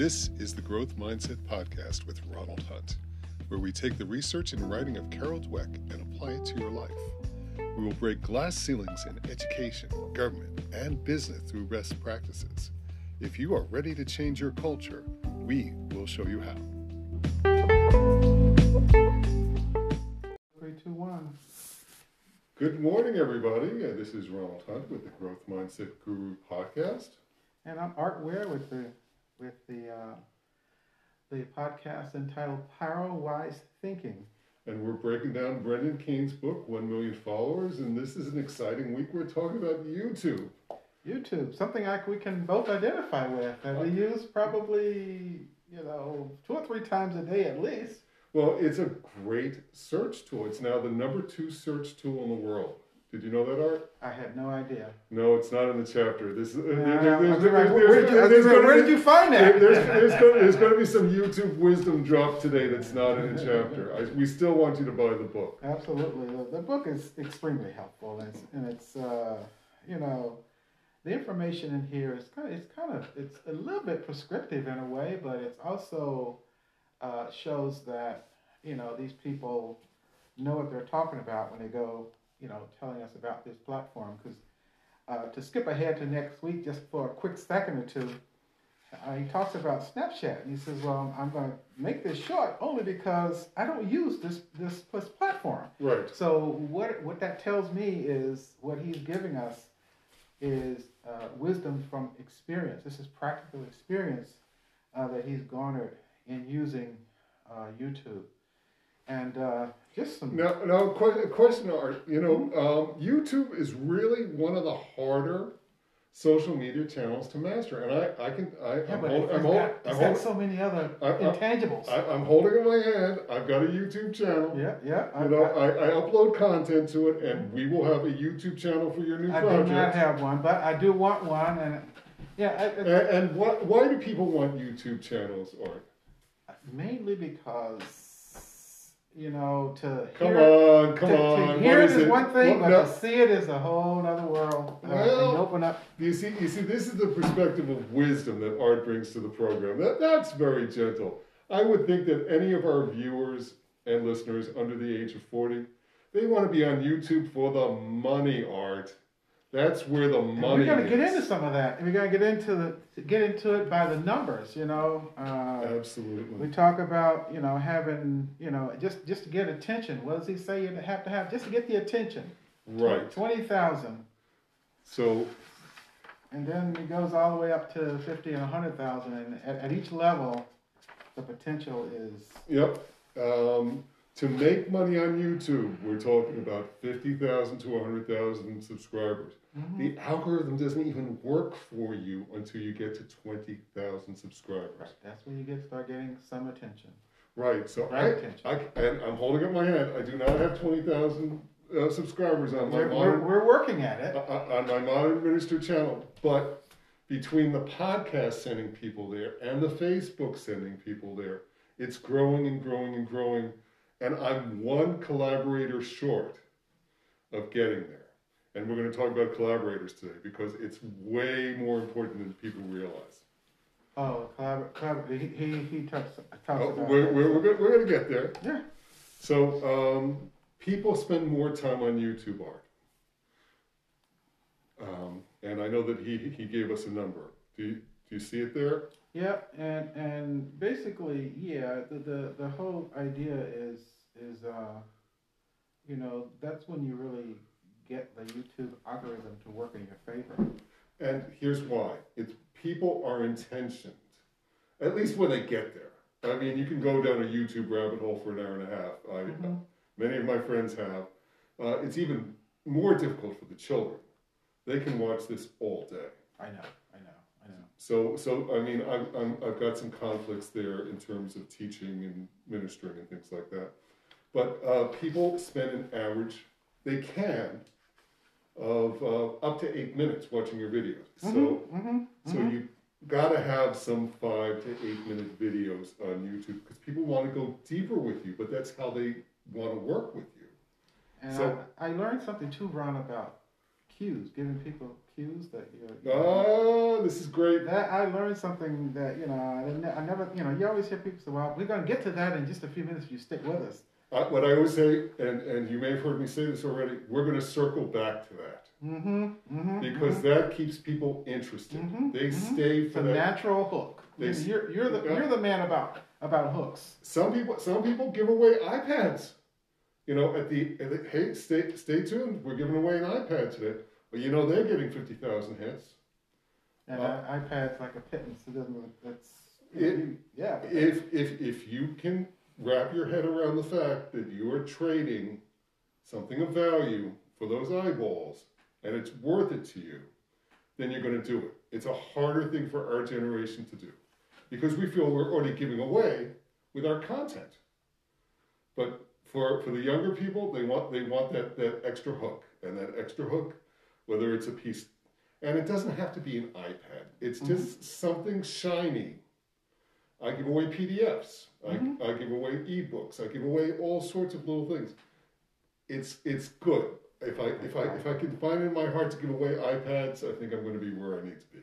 This is the Growth Mindset Podcast with Ronald Hunt, where we take the research and writing of Carol Dweck and apply it to your life. We will break glass ceilings in education, government, and business through best practices. If you are ready to change your culture, we will show you how. Three, two, one. Good morning, everybody. Uh, This is Ronald Hunt with the Growth Mindset Guru podcast. And I'm Art Ware with the with the uh, the podcast entitled Power Wise Thinking. And we're breaking down Brendan Kane's book, 1 Million Followers. And this is an exciting week. We're talking about YouTube. YouTube, something like we can both identify with, and we use probably you know two or three times a day at least. Well, it's a great search tool. It's now the number two search tool in the world. Did you know that, Art? I had no idea. No, it's not in the chapter. This, there- Uh, there- I was there's- like, there's- where did you- I was there's like, gonna where be- did you find that? There's, there's, there's gonna be some YouTube wisdom drop today that's not in the chapter. I, we still want you to buy the book. Absolutely, the, the book is extremely helpful, and it's, and it's uh, you know, the information in here is kind of it's kind of it's a little bit prescriptive in a way, but it's also uh, shows that you know these people know what they're talking about when they go you know telling us about this platform. Because uh, to skip ahead to next week, just for a quick second or two. Uh, he talks about Snapchat, and he says, "Well, I'm going to make this short only because I don't use this this, this platform." Right. So what what that tells me is what he's giving us is uh, wisdom from experience. This is practical experience uh, that he's garnered in using uh, YouTube, and uh, just some. Now, now, question, Art. You know, um, YouTube is really one of the harder social media channels to master, and I, I can, I, yeah, I'm, hold, I'm, got, hold, I'm, got so many other I- I- intangibles. I, I'm holding in my hand. I've got a YouTube channel. yeah, yeah. I, You know, I, I, I upload content to it, and we will have a YouTube channel for your new I do not have one, but I do want one, and yeah, I, I- and and what, why do people want YouTube channels, Art? mainly because you know to Come hear, on, come to, on. to hear it is one thing, What- but no, to see it is a whole other world. Uh, Well- you open up. you see, you see, this is the perspective of wisdom that Art brings to the program. That, that's very gentle. I would think that any of our viewers and listeners under the age of 40, they want to be on YouTube for the money, Art. That's where the money we're going to get into some of that. and We're going to get into the get into it by the numbers. You know, uh, Absolutely. we talk about you know having you know just just to get attention. What does he say you have to have just to get the attention? Right. Twenty thousand, So and then it goes all the way up to fifty and hundred thousand, and at, at each level, the potential is Yep. Um, to make money on YouTube, we're talking about 50,000 to 100,000 subscribers. The algorithm doesn't even work for you until you get to 20,000 subscribers. Right. That's when you get start getting some attention. Right. So Right I, attention. I, and I'm holding up my hand. I do not have 20,000 uh, subscribers on my We're, we're, modern, we're working at uh, it. uh, on my modern minister channel, but between the podcast sending people there and the Facebook sending people there, it's growing and growing and growing, and I'm one collaborator short of getting there. And we're going to talk about collaborators today because it's way more important than people realize. Oh, collabor- collabor- he, he, he talks, talks Oh, about we're, that. we're, we're, going, we're going to get there. Yeah. So um, people spend more time on YouTube art. Um, and I know that he, he gave us a number. Do you, do you see it there? Yeah, and and basically, yeah, the, the, the whole idea is is uh, you know, that's when you really get the YouTube algorithm to work in your favor. And here's why. It's people are intentioned, at least when they get there. I mean, you can go down a YouTube rabbit hole for an hour and a half. I, Mhm. Many of my friends have. Uh, it's even more difficult for the children. They can watch this all day. I know, I know, I know. So, so I mean, I've, I'm, I've got some conflicts there in terms of teaching and ministering and things like that. But uh, people spend an average, they can, of uh, up to eight minutes watching your videos. So, Mm-hmm, so you got to have some five to eight minute videos on YouTube because people want to go deeper with you, but that's how they want to work with you. And So- I, I learned something too, Ron, about cues, giving people cues that you're. Oh, this is great. That I learned something that you know I, ne- I never you know you always hear people say, "Well, we're going to get to that in just a few minutes if you stick with us." Uh, what I always say, and, and you may have heard me say this already, we're going to circle back to that Mm-hmm. mm-hmm because that keeps people interested. Mhm, They mhm. stay for a that. natural hook. They You're, you're the you're the man about about hooks. Some people, some people give away iPads. You know, at the, at the hey, stay stay tuned. We're giving away an iPad today. But you know, they're getting fifty thousand hits. And Uh, iPad's like a pittance. It doesn't. That's It- yeah. If if if you can wrap your head around the fact that you are trading something of value for those eyeballs and it's worth it to you, then you're going to do it. It's a harder thing for our generation to do because we feel we're already giving away with our content. But for for the younger people, they want they want that that extra hook and that extra hook, whether it's a piece, and it doesn't have to be an iPad. It's mm-hmm. just something shiny. I give away PDFs. Mhm. I, I give away ebooks. I give away all sorts of little things. It's it's good. If I if I if I can find it in my heart to give away iPads, I think I'm going to be where I need to be.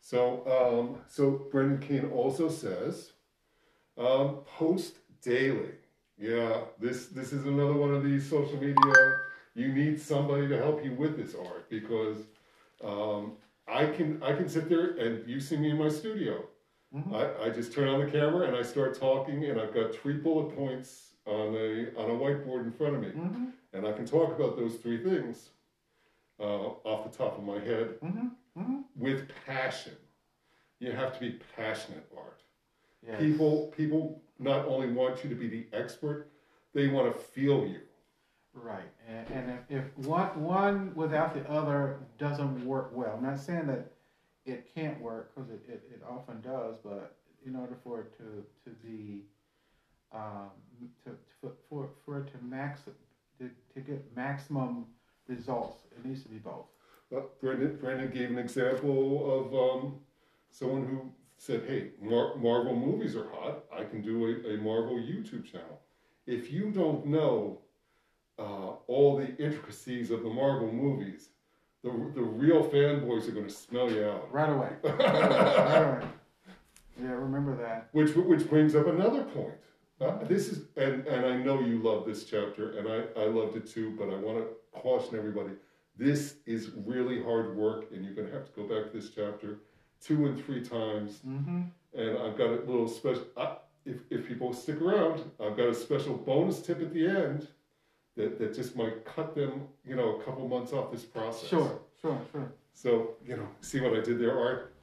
So um, so Brendan Kane also says, um, post daily. Yeah, this this is another one of these social media. You need somebody to help you with this art because um, I can I can sit there and you see me in my studio. Mhm. I, I just turn on the camera and I start talking and I've got three bullet points on a on a whiteboard in front of me Mhm. and I can talk about those three things uh, off the top of my head Mhm. Mhm. with passion. You have to be passionate, Art. Yes. People people not only want you to be the expert, they want to feel you. Right, and, and if, if one one without the other doesn't work well, I'm not saying that it can't work because it, it, it often does, but in order for it to to be um, to for, for for it to max to, to get maximum results, it needs to be both. Uh, Brendan, Brendan gave an example of um, someone who said, "Hey, Mar- Marvel movies are hot. I can do a, a Marvel YouTube channel." If you don't know uh, all the intricacies of the Marvel movies, the the real fanboys are going to smell you out. Right away. right away. Yeah, remember that. Which which brings up another point. Uh, this is and and I know you love this chapter, and I I loved it too. But I want to caution everybody: this is really hard work, and you're going to have to go back to this chapter two and three times. Mm-hmm. And I've got a little special. Uh, if if people stick around, I've got a special bonus tip at the end that that just might cut them, you know, a couple months off this process. Sure, sure, sure. So, you know, see what I did there, Art?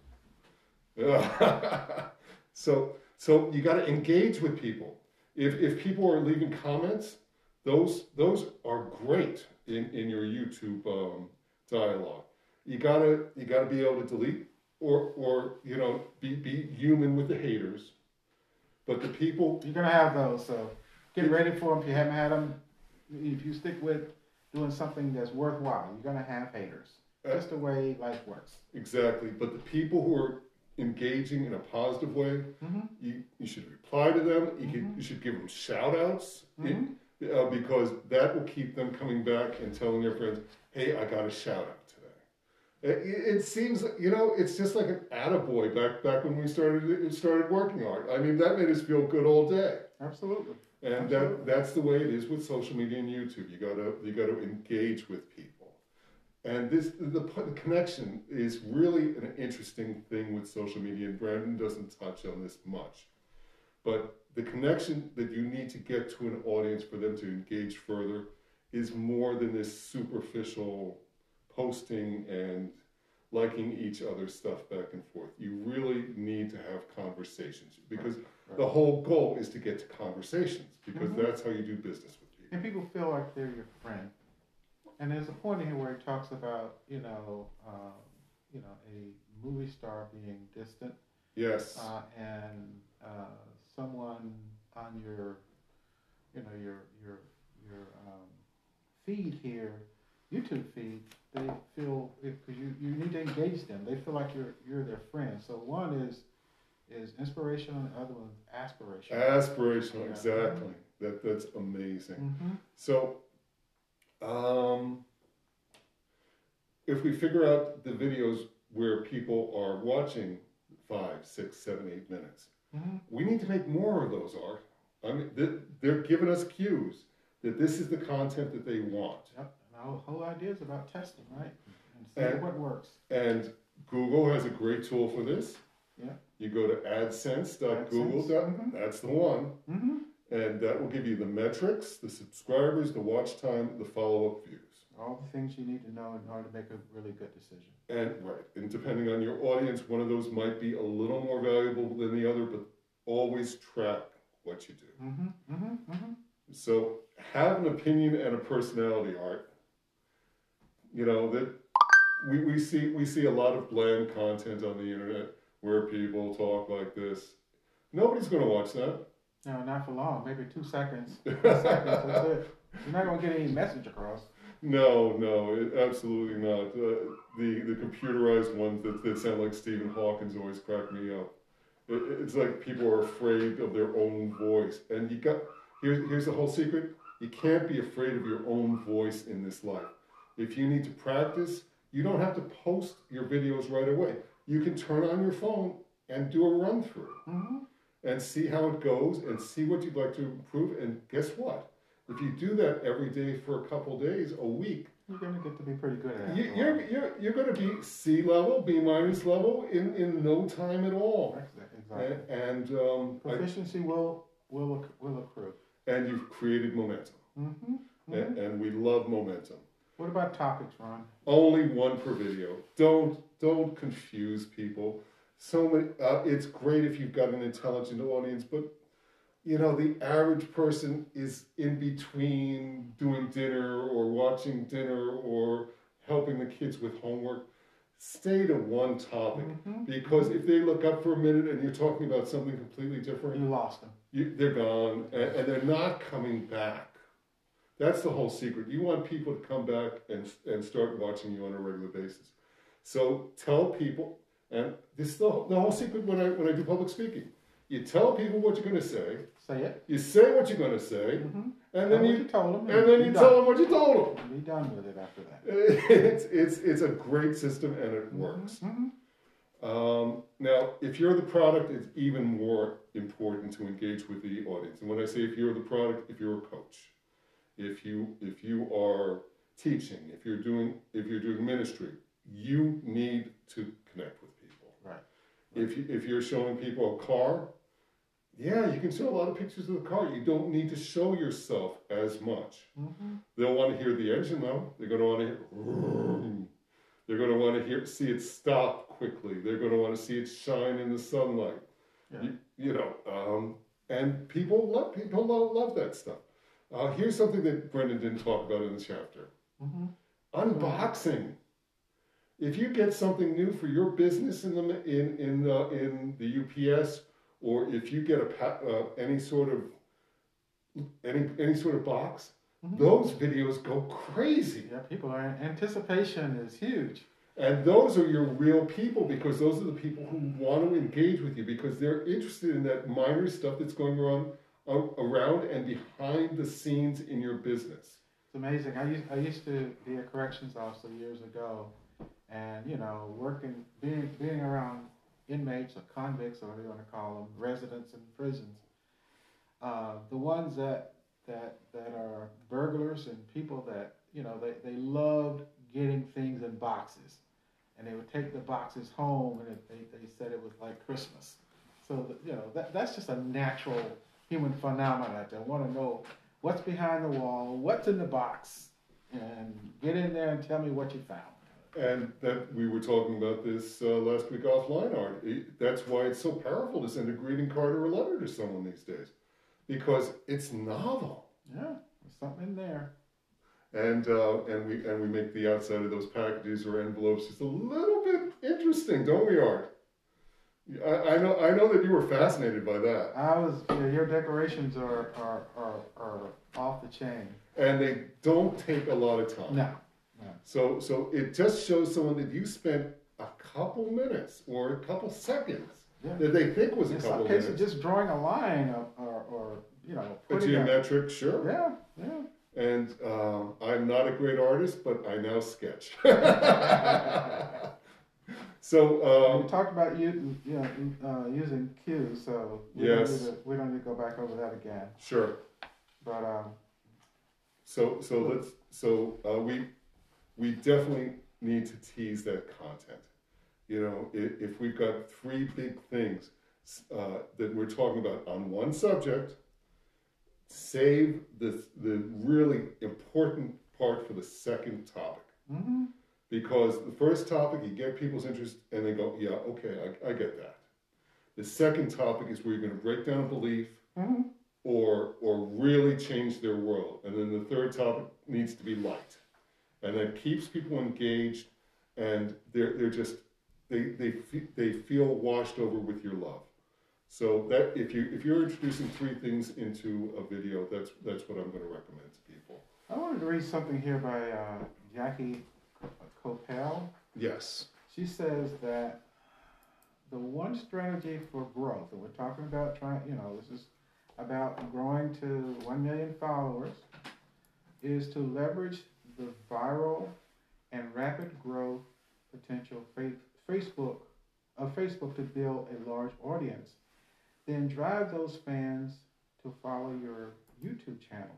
So, so you got to engage with people. If, if people are leaving comments, those those are great in, in your YouTube um, dialogue. You gotta you gotta be able to delete or or you know be be human with the haters, but the people You're gonna have those, so get ready for them. If you haven't had them, if you stick with doing something that's worthwhile, you're gonna have haters. That's the way life works. exactly. But the people who are engaging in a positive way, Mm-hmm. you, you should reply to them. You, can, you should give them shout outs Mhm. uh, because that will keep them coming back and telling their friends, hey, I got a shout out today. It, it seems, you know, it's just like an attaboy back, back when we started started working on it. I mean, that made us feel good all day. Absolutely. And that, that's the way it is with social media and YouTube. You gotta you gotta engage with people. And this the, the connection is really an interesting thing with social media. And Brendan doesn't touch on this much, but the connection that you need to get to an audience for them to engage further is more than this superficial posting and liking each other's stuff back and forth. You really need to have conversations because the whole goal is to get to conversations because Mhm. that's how you do business with people. And people feel like they're your friend. And there's a point in here where he talks about, you know, uh, you know, a movie star being distant, Yes. uh, and uh, someone on your, you know, your your your um, feed here, YouTube feed, they feel because you, you need to engage them. They feel like you're you're their friend. So one is is inspirational, and the other one is aspirational. Aspirational, Yeah. exactly. That that's amazing. hmm So, um, if we figure out the videos where people are watching five, six, seven, eight minutes, Mhm. we need to make more of those. Art. I mean, they're giving us cues that this is the content that they want. Yep. And our whole idea is about testing, right? And seeing And- what works. And Google has a great tool for this. Yeah. You go to adsense.google. AdSense, mhm. That's the one. Mm-hmm. And that will give you the metrics, the subscribers, the watch time, the follow up views. All the things you need to know in order to make a really good decision. And right, and depending on your audience, one of those might be a little more valuable than the other, but always track what you do. Mm-hmm. Mm-hmm. Mm-hmm. So have an opinion and a personality, Art. You know that we, we see we see a lot of bland content on the internet where people talk like this. Nobody's going to watch that. No, not for long. Maybe two seconds. Three seconds. That's it. You're not gonna get any message across. No, no, it, absolutely not. Uh, the the computerized ones that, that sound like Stephen Hawkins always crack me up. It, it's like people are afraid of their own voice, and you got here's here's the whole secret. You can't be afraid of your own voice in this life. If you need to practice, you don't have to post your videos right away. You can turn on your phone and do a run through Mm-hmm. and see how it goes and see what you'd like to improve. And guess what? If you do that every day for a couple days, a week, You're gonna get to be pretty good at it. You, you're, you're, you're going to be C level, B minus level in, in no time at all. Exactly. And, and, um, I- Proficiency will will will accrue. and you've created momentum. Mm-hmm. And, and we love momentum. What about topics, Ron? Only one per video. Don't don't confuse people. So many. Uh, it's great if you've got an intelligent audience, but you know the average person is in between doing dinner or watching dinner or helping the kids with homework. Stay to one topic Mhm. because if they look up for a minute and you're talking about something completely different, You lost them. you, they're gone and, and they're not coming back. That's the whole secret. You want people to come back and, and start watching you on a regular basis. So tell people, and this is the, the whole secret when I, when I do public speaking. You tell people what you're going to say, Say it. you say what you're going to say, Mm-hmm. and then you, you told them. and then you tell them what you told them. Be done with it after that. It's, it's, it's a great system and it works. Mm-hmm. Um, now, if you're the product, it's even more important to engage with the audience. And when I say if you're the product, if you're a coach, if you if you are teaching, if you're doing if you're doing ministry, you need to connect with people. Right. If you if you're showing people a car, yeah, you can show a lot of pictures of the car. You don't need to show yourself as much. Mm-hmm. They'll want to hear the engine though. They're going to want to hear. They're going to want to hear see it stop quickly. They're going to want to see it shine in the sunlight. Yeah. You, you know, um, and people love people love, love that stuff. Uh, here's something that Brendan didn't talk about in the chapter: Mm-hmm. unboxing. If you get something new for your business in the in in uh, in the UPS, or if you get a uh, any sort of any any sort of box, Mhm. those videos go crazy. Yeah, people are anticipation is huge. And those are your real people because those are the people who want to engage with you because they're interested in that minor stuff that's going on around and behind the scenes in your business. It's amazing. I used I used to be a corrections officer years ago, and you know, working being being around inmates or convicts or whatever you want to call them, residents in prisons. Uh, the ones that that that are burglars and people that you know they, they loved getting things in boxes, and they would take the boxes home and it, they they said it was like Christmas. So that, you know that that's just a natural human phenomenon. They want to know what's behind the wall, what's in the box, and get in there and tell me what you found. And that we were talking about this uh, last week offline, Art. It- That's why it's so powerful to send a greeting card or a letter to someone these days because it's novel. Yeah, there's something in there. And, uh, and, we, and we make the outside of those packages or envelopes just a little bit interesting, don't we, Art? I, I, know, I know that you were fascinated by that. I was yeah, your decorations are, are are are off the chain. And they don't take a lot of time. No, So, so it just shows someone that you spent a couple minutes or a couple seconds yeah. that they think was a In couple some cases, minutes. just drawing a line or, or, or you know, A putting a, geometric, sure. yeah, yeah. And um, I'm not a great artist, but I now sketch. so um, we talked about you, you know, uh, using Q, so we, Yes. don't need to, we don't need to go back over that again. sure. But um, So so let's so uh, we we definitely need to tease that content. You know, if, if we've got three big things uh, that we're talking about on one subject, save the the really important part for the second topic. mhm. Because the first topic, you get people's interest and they go, yeah, okay, I, I get that. The second topic is where you're going to break down a belief Mhm. or or really change their world. And then the third topic needs to be light, and that keeps people engaged, and they're they're just they they they feel washed over with your love. So that if you if you're introducing three things into a video, that's that's what I'm going to recommend to people. I wanted to read something here by uh, Jackie Copel. Yes. She says that the one strategy for growth, and we're talking about trying, you know, this is about growing to 1 million followers, is to leverage the viral and rapid growth potential fa- Facebook of Facebook to build a large audience. Then drive those fans to follow your YouTube channel.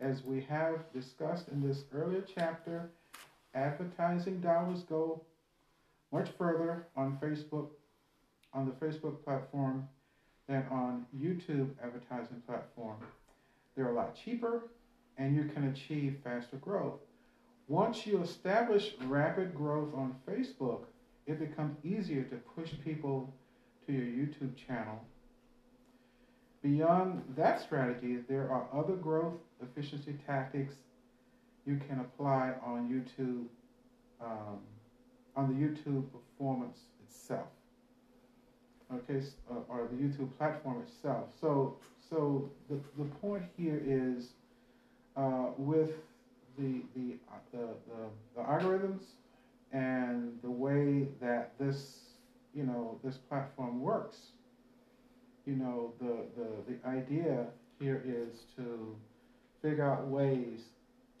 As we have discussed in this earlier chapter, advertising dollars go much further on Facebook, on the Facebook platform than on YouTube advertising platform. They're a lot cheaper and you can achieve faster growth. Once you establish rapid growth on Facebook, it becomes easier to push people to your YouTube channel. Beyond that strategy, there are other growth efficiency tactics you can apply on YouTube, um, on the YouTube performance itself. Okay, uh, or the YouTube platform itself. So, so the, the point here is uh, with the the, uh, the the the algorithms and the way that this you know this platform works. You know the the the idea here is to figure out ways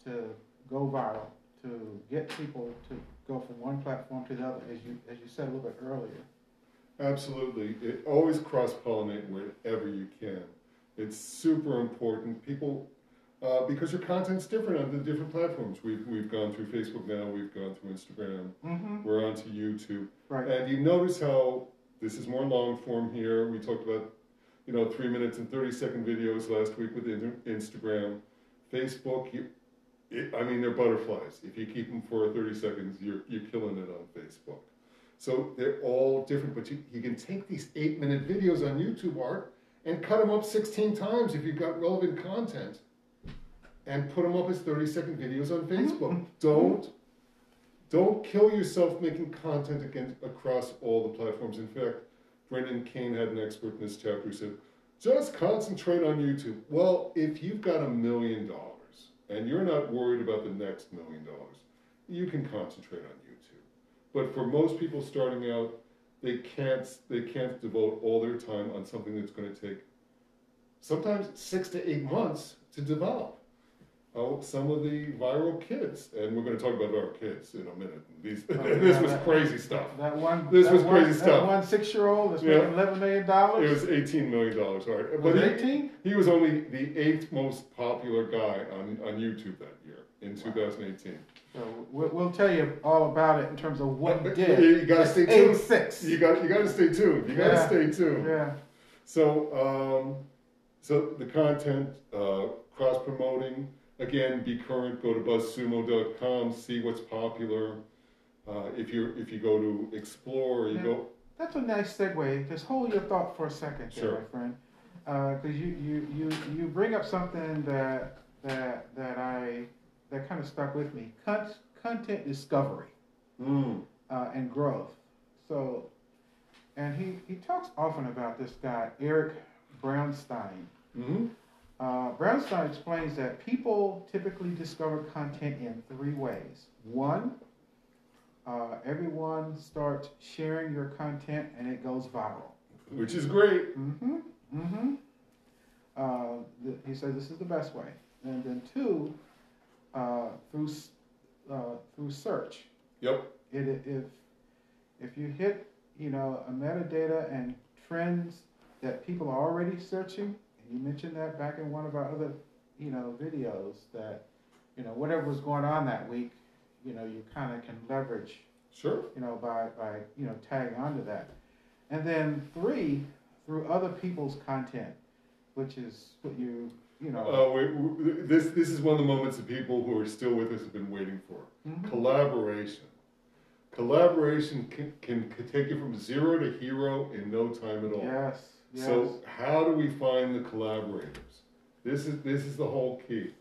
to go viral, to get people to go from one platform to the other, as you as you said a little bit earlier. Absolutely. It, always cross pollinate wherever you can. It's super important. People, uh, because your content's different on the different platforms. We've, we've gone through Facebook now, we've gone through Instagram, Mm-hmm. we're onto YouTube. Right. And you notice how this is more long form here. We talked about, you know, three minutes and 30 second videos last week with Instagram. Facebook, you, it, I mean, they're butterflies. If you keep them for 30 seconds, you're, you're killing it on Facebook. So they're all different, but you, you can take these eight minute videos on YouTube art and cut them up 16 times if you've got relevant content and put them up as 30 second videos on Facebook. Don't don't kill yourself making content against, across all the platforms. In fact, Brendan Kane had an expert in this chapter who said, just concentrate on YouTube. Well, if you've got a million dollars and you're not worried about the next million dollars, you can concentrate on YouTube. But for most people starting out, they can't they can't devote all their time on something that's going to take sometimes six to eight months to develop. Oh, some of the viral kids, and we're going to talk about viral kids in a minute. These, Oh, this was that- crazy stuff. That one. This that was one, crazy that stuff. one six-year-old that's Yeah. making eleven million It was eighteen million dollars, right. Was But it he, eighteen? he was only the eighth most popular guy on, on YouTube that year in 2018. So we'll, we'll tell you all about it in terms of what he You- did. You got to stay tuned. six. You got you got to stay tuned. You got to Yeah. stay tuned. Yeah. So, um, so the content, uh, cross promoting, again, be current. Go to buzzsumo.com, see what's popular. Uh, if you if you go to explore, you Yeah. go. That's a nice segue. Just hold your thought for a second, there, Sure. my friend, because you, you, you, you bring up something that that that I that kind of stuck with me. Con- content discovery Mm, uh, and growth. So, and he he talks often about this guy Eric Brownstein. hmm Uh, Brownstein explains that people typically discover content in three ways. One, uh, everyone starts sharing your content and it goes viral. Which is great. Mm-hmm. Mm-hmm. Uh, th- he says this is the best way. and then two, uh, through uh, through search. Yep. It, if if you hit you know a metadata and trends that people are already searching, you mentioned that back in one of our other you know videos that you know whatever was going on that week, you know you kind of can leverage Sure. you know by by you know tagging onto that, and then three through other people's content, which is what you you know. Uh, we, we, this this is one of the moments that people who are still with us have been waiting for. Mhm. Collaboration. Collaboration can, can, can take you from zero to hero in no time at all. Yes. Yes. So how do we find the collaborators? This is this is the whole key.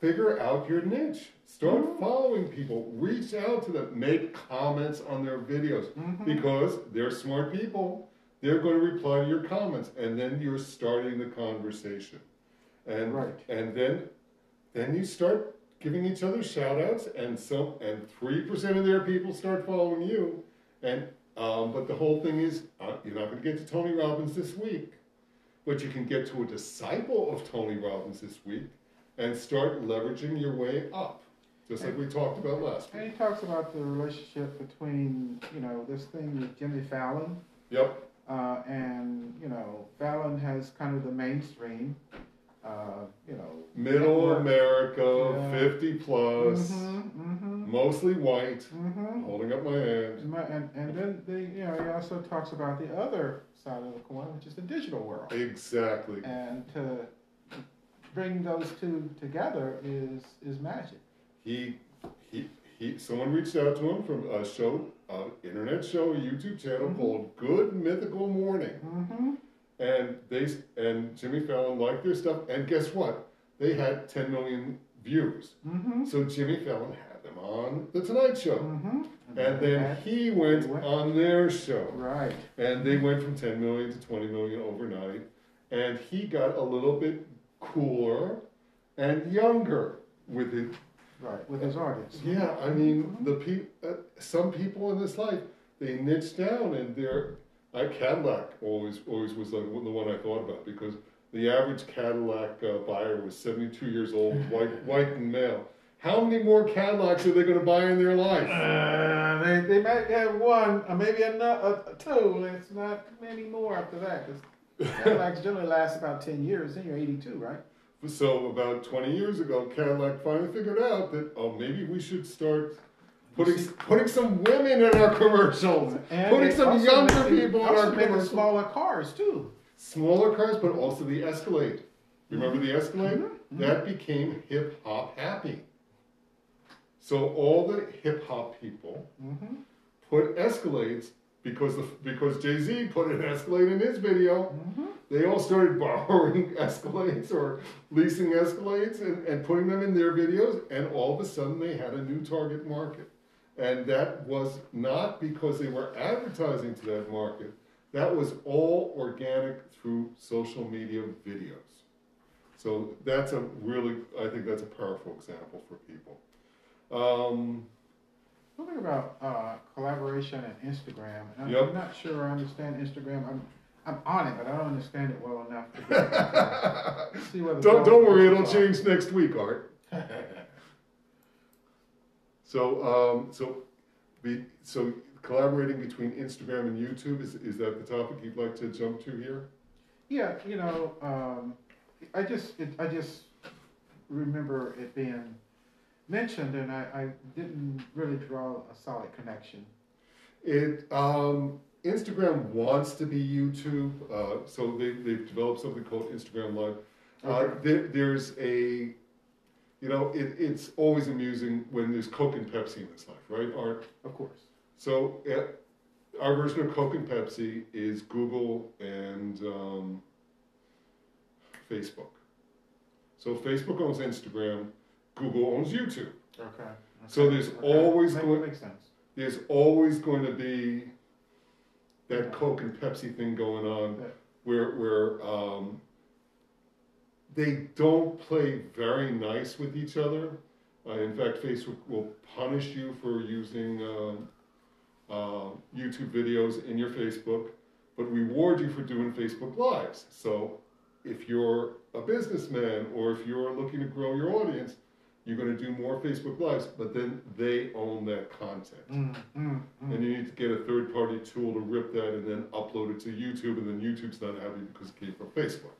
Figure out your niche. Start Mhm. following people. Reach out to them. Make comments on their videos Mhm. because they're smart people. They're going to reply to your comments, and then you're starting the conversation. And Right. and then then you start giving each other shout outs and some and three percent of their people start following you. And um, but the whole thing is uh, you're not going to get to Tony Robbins this week, but you can get to a disciple of Tony Robbins this week and start leveraging your way up, just like we talked about last week. And he talks about the relationship between, you know, this thing with Jimmy Fallon, Yep. uh, and, you know, Fallon has kind of the mainstream, uh, you know. Middle network. America, Yeah. 50 plus, Mhm, mhm, mostly white, mhm. holding up my hand. And, my- and, and then the, you know, he also talks about the other side of the coin, which is the digital world. Exactly. And to bring those two together is, is magic. He, he, he, someone reached out to him from a show, an internet show, a YouTube channel Mhm. called Good Mythical Morning. And they, and Jimmy Fallon liked their stuff. And guess what? They had 10 million views. Mm-hmm. So Jimmy Fallon had them on The Tonight Show. Mm-hmm. And then he went went- on their show. Right. And they went from 10 million to 20 million overnight. And he got a little bit cooler and younger with it. Right. With his audience. Yeah, I mean, the pe- uh, some people in this life, they niche down and they're, I Cadillac always always was like the one I thought about because the average Cadillac uh, buyer was 72 years old, white, white and male. How many more Cadillacs are they going to buy in their life? Uh, they, they might have one, or maybe another, uh, two. It's not many more after that. Cadillacs generally last about 10 years. Then you're 82, right? So about 20 years ago, Cadillac finally figured out that oh maybe we should start putting putting some women in our commercials, And putting some younger people in our commercials. smaller cars, too. Smaller cars, but also the Escalade. Remember the Escalade? Mhm. That became hip hop happy. So all the hip hop people Mm-hmm. put Escalades because the, because Jay Z put an Escalade in his video. Mm-hmm. They all started borrowing Escalades or leasing Escalades and, and putting them in their videos, and all of a sudden they had a new target market. And that was not because they were advertising to that market, that was all organic through social media videos. So that's a really, I think that's a powerful example for people. Um, Something about uh, collaboration and Instagram. And I'm, Yep. I'm not sure I understand Instagram. I'm I'm on it, but I don't understand it well enough to see whether. don't, don't worry, it'll change next week, Art. So, um, so, so collaborating between Instagram and YouTube is, is that the topic you'd like to jump to here? Yeah, you know, um, I just it, I just remember it being mentioned, and I, I didn't really draw a solid connection. It um, Instagram wants to be YouTube, uh, so they they've developed something called Instagram Live. Uh, Okay. there, there's a, you know, it, it's always amusing when there's Coke and Pepsi in this life, right? Art. Of course. So uh, our version of Coke and Pepsi is Google and um, Facebook. So Facebook owns Instagram, Google owns YouTube. Okay. So there's always Make- going- makes sense. There's always going to be that Coke and Pepsi thing going on, Yeah. where where um, they don't play very nice with each other. Uh, in fact, Facebook will punish you for using um, uh, YouTube videos in your Facebook, but reward you for doing Facebook Lives. So if you're a businessman or if you're looking to grow your audience, you're going to do more Facebook Lives, but then they own that content. Mm, mm, mm. And you need to get a third party tool to rip that and then upload it to YouTube, and then YouTube's not happy because it came from Facebook.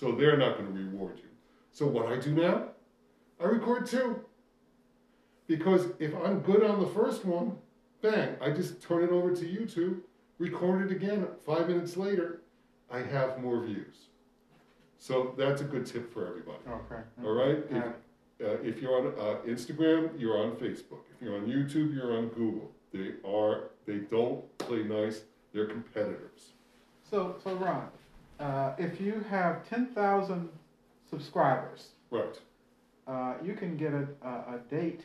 So they're not going to reward you. So what I do now, I record two. Because if I'm good on the first one, bang, I just turn it over to YouTube, record it again. Five minutes later, I have more views. So that's a good tip for everybody. Okay. All right? If, Yeah. uh, if you're on uh, Instagram, you're on Facebook. If you're on YouTube, you're on Google. They are they don't play nice. They're competitors. So, so Ron, uh, if you have ten thousand subscribers, Right. uh, you can get a, a, a date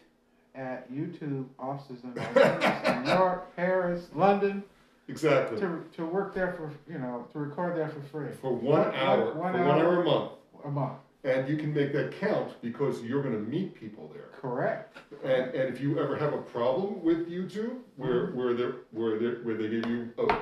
at YouTube offices in New York, Paris, London, Exactly. to, to work there for you know to record there for free For one hour, one for one hour a month. a month. And you can make that count because you're going to meet people there. Correct. And, and if you ever have a problem with YouTube, where Mm-hmm. where they where they where they give you a,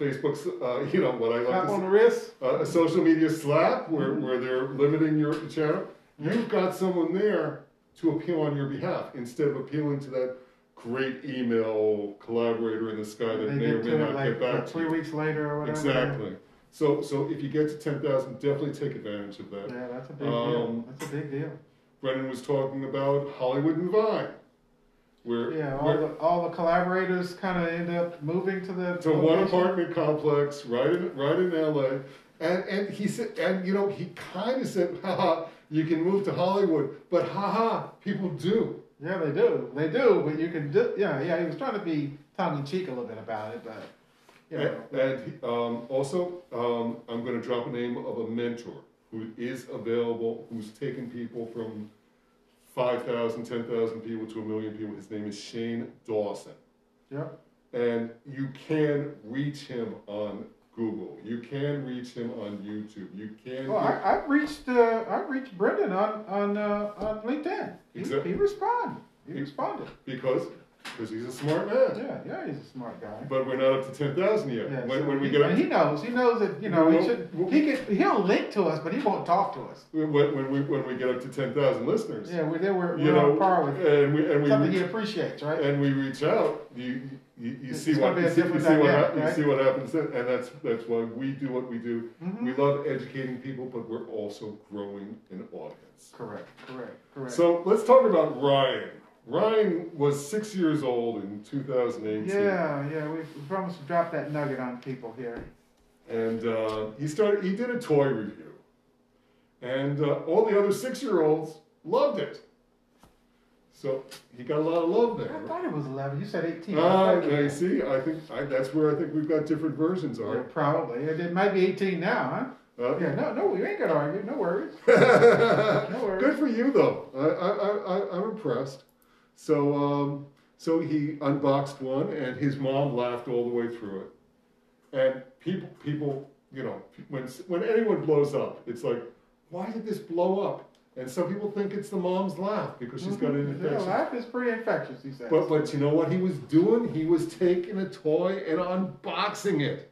a Facebook, uh, you know what I like Slap to on say, the wrist. uh, a social media slap, where Mm-hmm. where they're limiting your channel, you've got someone there to appeal on your behalf instead of appealing to that great email collaborator in the sky that They may or get may to it not like get back to three you. weeks later or whatever. Exactly. So so if you get to ten thousand, definitely take advantage of that. Yeah, that's a big Um, deal. That's a big deal. Brendan was talking about Hollywood and Vine, where, Yeah, all the all the collaborators kind of end up moving to the to one apartment complex right in right in LA. And and he said and you know he kind of said, haha, you can move to Hollywood, but haha, people do. Yeah, they do. They do, but you can do. Yeah, yeah. He was trying to be tongue in cheek a little bit about it, but you know. And, and he- um, also, um, I'm going to drop a name of a mentor who is available, who's taken people from 5,000, 10,000 people to a million people. His name is Shane Dawson. Yep. And you can reach him on Google. You can reach him on YouTube. You can. Well, I, I've reached uh, I've reached Brendan on on uh, on LinkedIn. He, Exact- he responded. He He- responded. because because he's a smart man. Yeah, yeah. He's a smart guy. But we're not up to 10,000 yet. Yeah, when, so when we he, get up he knows. He knows that you know Well, he should. well- he can. He'll link to us, but he won't talk to us. when, when we when we get up to 10,000 listeners, Yeah, we're there. We're, you we're know, on par with and we and we something reach- he appreciates, right? and we reach out, you you, you see what you see, you see what you see what happens, then, and that's that's why we do what we do. Mhm. We love educating people, but we're also growing an audience. Correct. Correct. Correct. So let's talk about Ryan. Ryan was six years old in 2018, yeah, yeah. We, promised to drop that nugget on people here. and uh, he started. He did a toy review, and uh, all the other six-year-olds loved it. So he got a lot of love there. I thought it was eleven. You said eighteen. Uh, Okay. I see. I think I, that's where I think we've got different versions. Yeah, Are probably. It, it might be eighteen now, huh? uh, Yeah. No, no. We ain't gonna argue. No worries. No worries. Good for you, though. I, I, I, I'm impressed. So, um, so he unboxed one, and his mom laughed all the way through it. And people, people, you know, when when anyone blows up, it's like, why did this blow up? And some people think it's the mom's laugh because she's got an Mhm. Yeah, infection. life is pretty infectious. He says. But but you know what he was doing? He was taking a toy and unboxing it,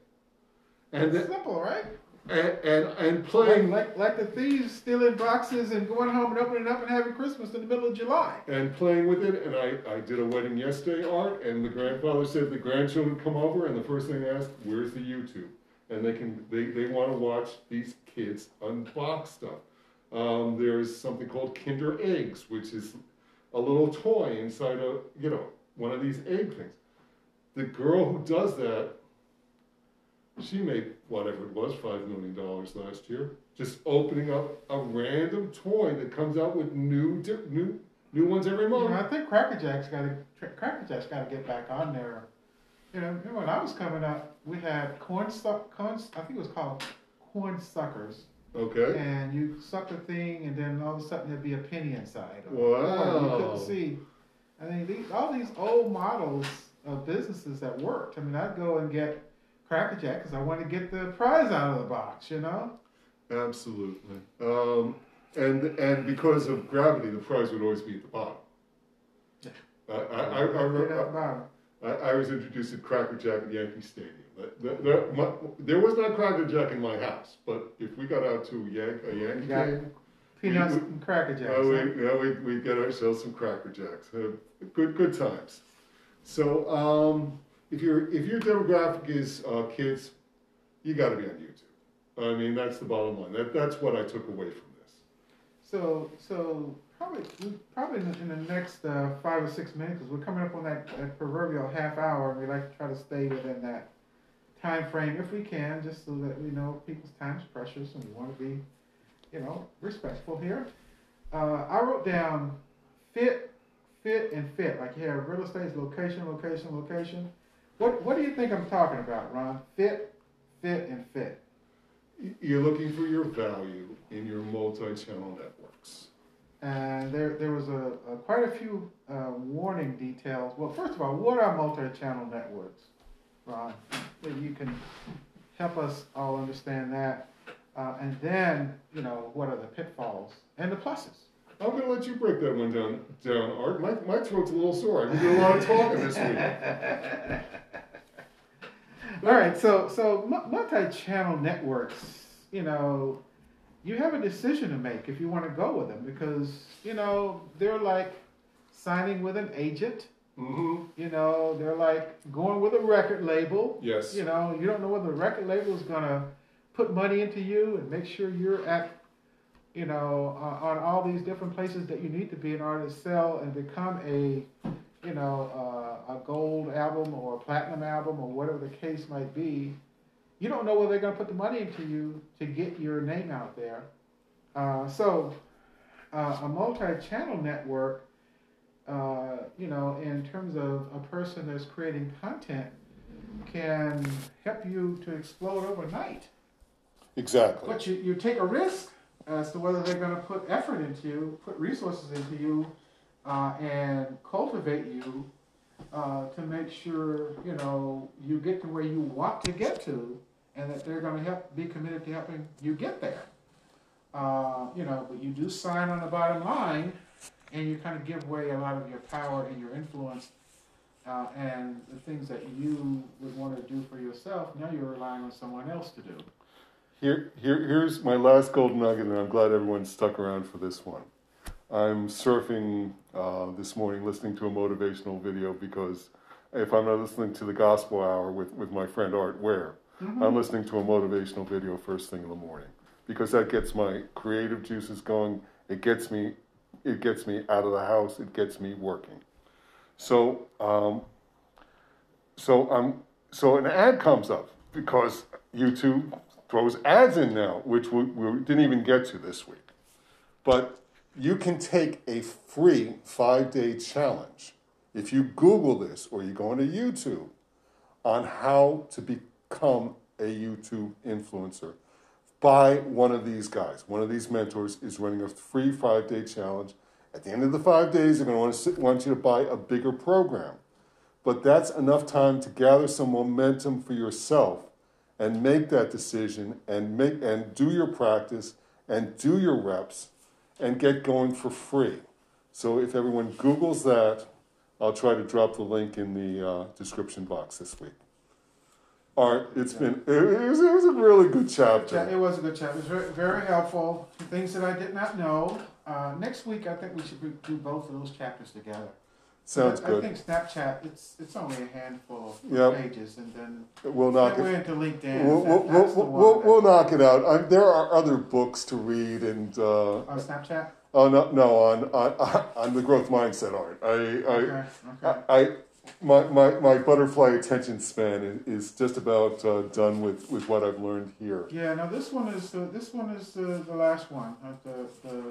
and it's simple, right? And and, and Like, playing like like the thieves stealing boxes and going home and opening up and having Christmas in the middle of July. and playing with it. And I, I did a wedding yesterday art, and the grandfather said the grandchildren come over, and the first thing they asked, "Where's the YouTube?" And they can they, they want to watch these kids unbox stuff. Um, there's something called Kinder Eggs, which is a little toy inside a you know one of these egg things. The girl who does that, she made whatever it was, five million dollars last year, just opening up a random toy that comes out with new new new ones every You month. know, I think Cracker Jack's got to Cracker Jack's got to get back on there. You know, when I was coming up, we had corn suck corn. I think it was called corn suckers, Okay. and you suck the thing, and then all of a sudden there'd be a penny inside. Or, Wow. or you couldn't see. I mean, these all these old models of businesses that worked. I mean, I'd go and get Cracker Jack because I want to get the prize out of the box. You know. Absolutely. Um, and and because of gravity, the prize would always be at the bottom. Yeah. I, I, I, I Right at the remember, bottom. I, I was introduced to Cracker Jack at Yankee Stadium. But the- the- my- There was not Cracker Jack in my house, but if we got out to Yank, a Yankee game, Peanuts We- and Cracker Jacks. uh, we, yeah, we, we get ourselves some Cracker Jacks. Uh, good, good times. So, um, if your if your demographic is uh, kids, you got to be on YouTube. I mean, that's the bottom line. That that's what I took away from this. So, so probably, probably in the, next uh, five or six minutes, because we're coming up on that, that proverbial half hour, and we like to try to stay within that time frame if we can, just so that we know people's time is precious, and we want to be, you know, respectful here. Uh, I wrote down fit, fit, and fit. Like you have real estate location, location, location. What What do you think I'm talking about, Ron? Fit, fit, and fit. You're looking for your value in your multi-channel networks. And there, there was a, a quite a few uh, warning details. Well, first of all, what are multi-channel networks, Ron? Maybe you can help us all understand that. Uh, and then, you know, what are the pitfalls and the pluses? I'm going to let you break that one down, down Art. My, my throat's a little sore. I've been doing a lot of talking this week. All right, so so multi-channel networks, you know, you have a decision to make if you want to go with them because you know they're like signing with an agent. Mm-hmm. You know, they're like going with a record label. Yes. You know, you don't know whether the record label is gonna put money into you and make sure you're at, you know, uh, on all these different places that you need to be in order to sell and become a, you know, uh, a gold album or a platinum album or whatever the case might be. You don't know whether they're gonna put the money into you to get your name out there. Uh, so, uh, a multi-channel network uh, you know, in terms of a person that's creating content, can help you to explode overnight. Exactly. But you, you take a risk as to whether they're going to put effort into you, put resources into you, uh, and cultivate you uh, to make sure you know you get to where you want to get to, and that they're going to help be committed to helping you get there. Uh, you know, but you do sign on the bottom line, and you kind of give away a lot of your power and your influence. Uh, and the things that you would want to do for yourself, now you're relying on someone else to do. Here, here, here's my last golden nugget, and I'm glad everyone stuck around for this one. I'm surfing uh, this morning, listening to a motivational video because if I'm not listening to the gospel hour with, with my friend Art Ware, I'm listening to a motivational video first thing in the morning because that gets my creative juices going. It gets me, it gets me out of the house. It gets me working. So, um, so um, so an ad comes up because YouTube throws ads in now, which we, we didn't even get to this week. But you can take a free five day challenge if you Google this or you go into YouTube on how to become a YouTube influencer by one of these guys. One of these mentors is running a free five day challenge. At the end of the five days, they're going to want, to sit, want you to buy a bigger program. But that's enough time to gather some momentum for yourself and make that decision and make and do your practice and do your reps and get going for free. So if everyone Googles that, I'll try to drop the link in the uh, description box this week. Right, it's been it was, it was a really good chapter. Yeah, it was a good chapter. It was very, very helpful. Things that I did not know. Uh, next week, I think we should do both of those chapters together. Sounds I, I good. think Snapchat, it's it's only a handful of Yep. pages, and then We'll knock then it. we're into LinkedIn. We'll, That- we'll, that's the we'll, one we'll, that- we'll knock it out. I, there are other books to read, and uh, on Snapchat. oh no, no, on on on the growth mindset art. I I. Okay. Okay. I, I my, my, my butterfly attention span is, is just about uh, done with, with what I've learned here. Yeah, now this one is uh, this one is uh, the last one. Uh, the the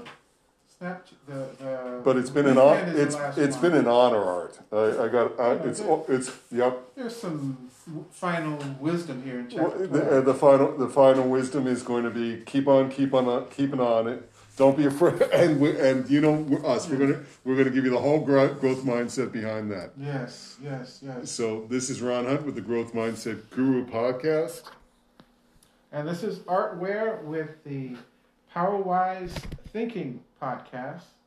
the the. But it's been an weekend hon- is the it's it's one. been an honor art. I, I got I, it's Yeah. it's yep. There's some final wisdom here in Well. The, uh, the final the final wisdom is going to be keep on keep on keeping on it. Don't be afraid. And we, and you know we're us. We're gonna we're gonna give you the whole growth mindset behind that. yes, yes, yes. So this is Ron Hunt with the Growth Mindset Guru podcast. And this is Art Ware with the Powerwise Thinking podcast.